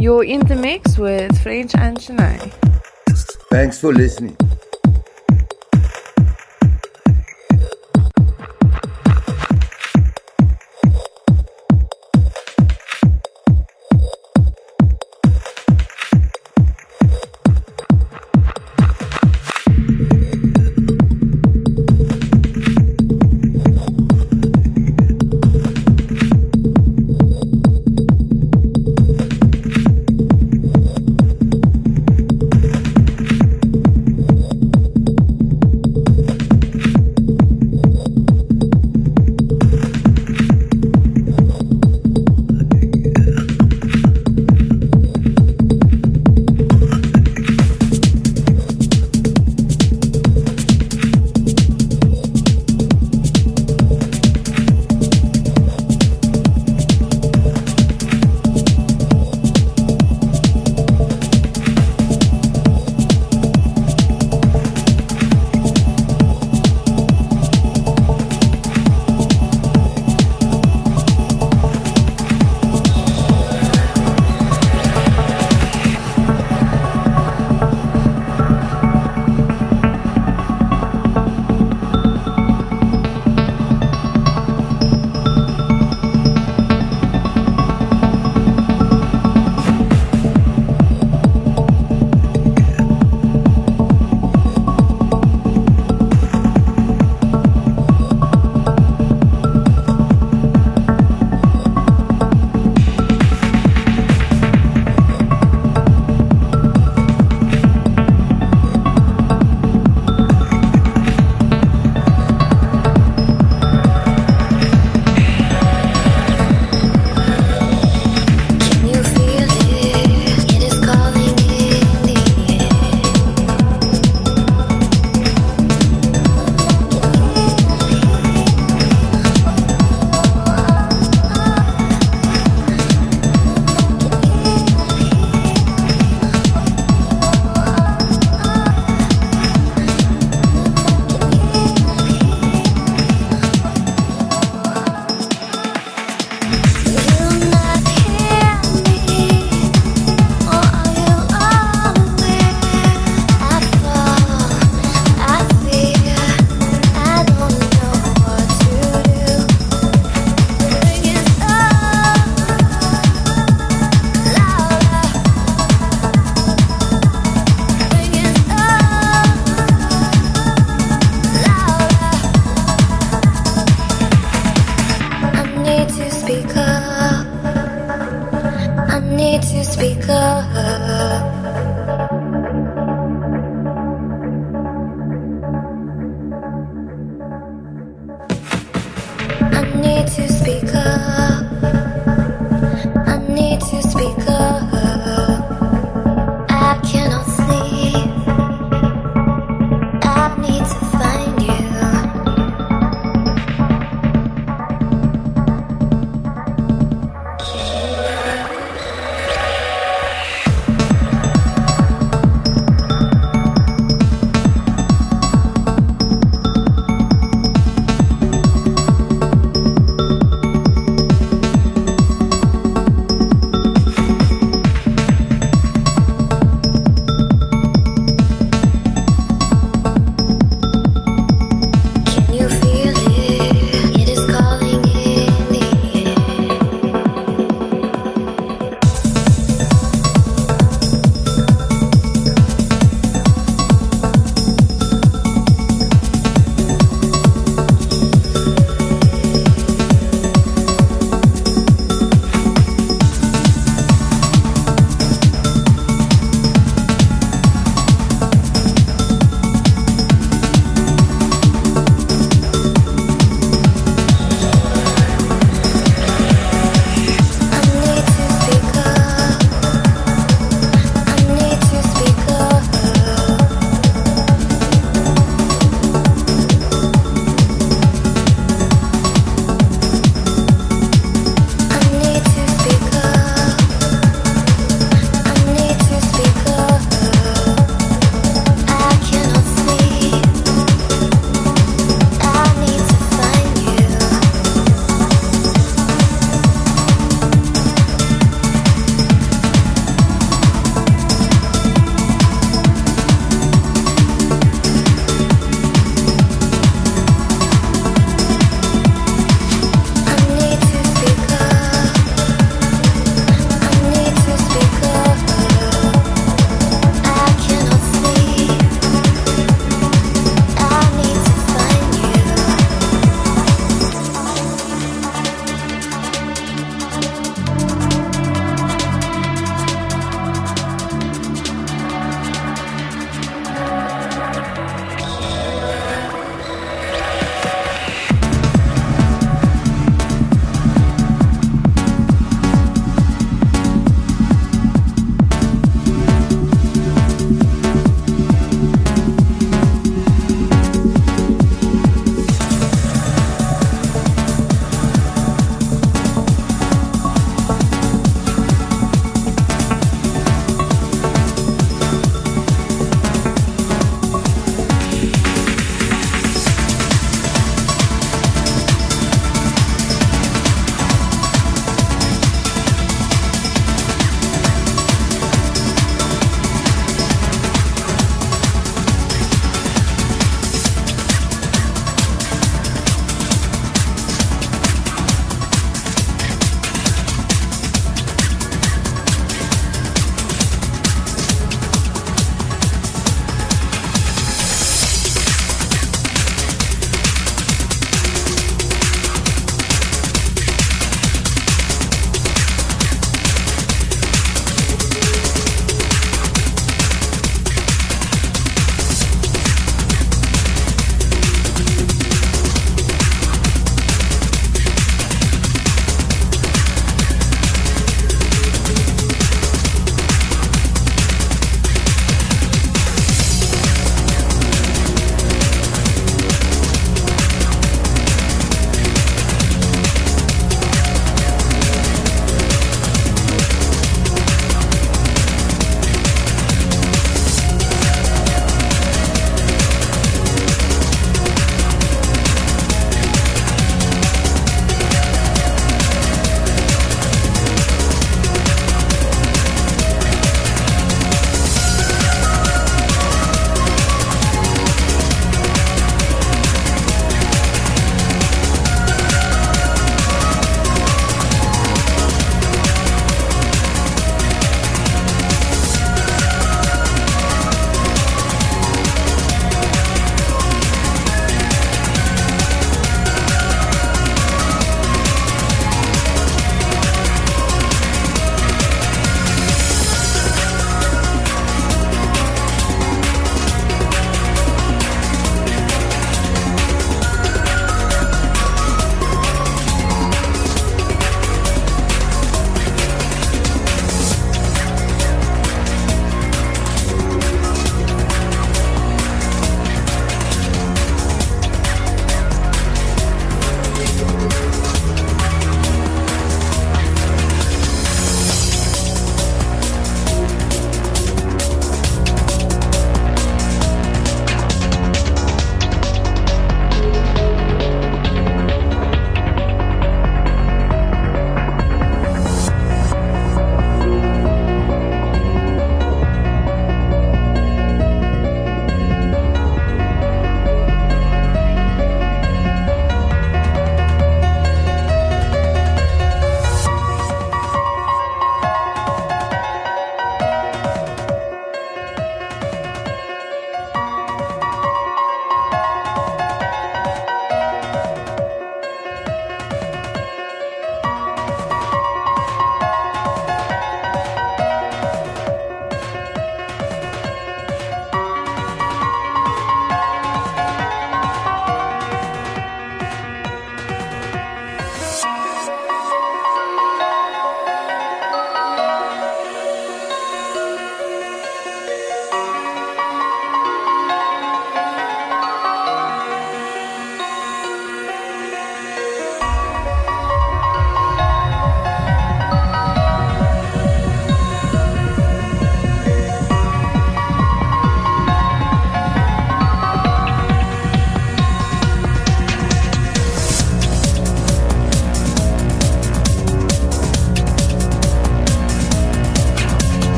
You're in the mix with French and Chennai. Thanks for listening.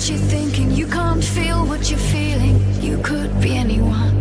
what you're thinking. You can't feel what you're feeling. You could be anyone.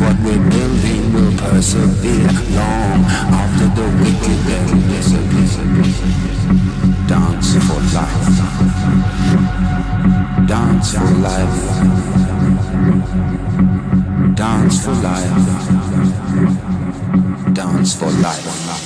What we're building will persevere long after the wicked day disappears. Dance for life. Dance for life. Dance for life. Dance for life.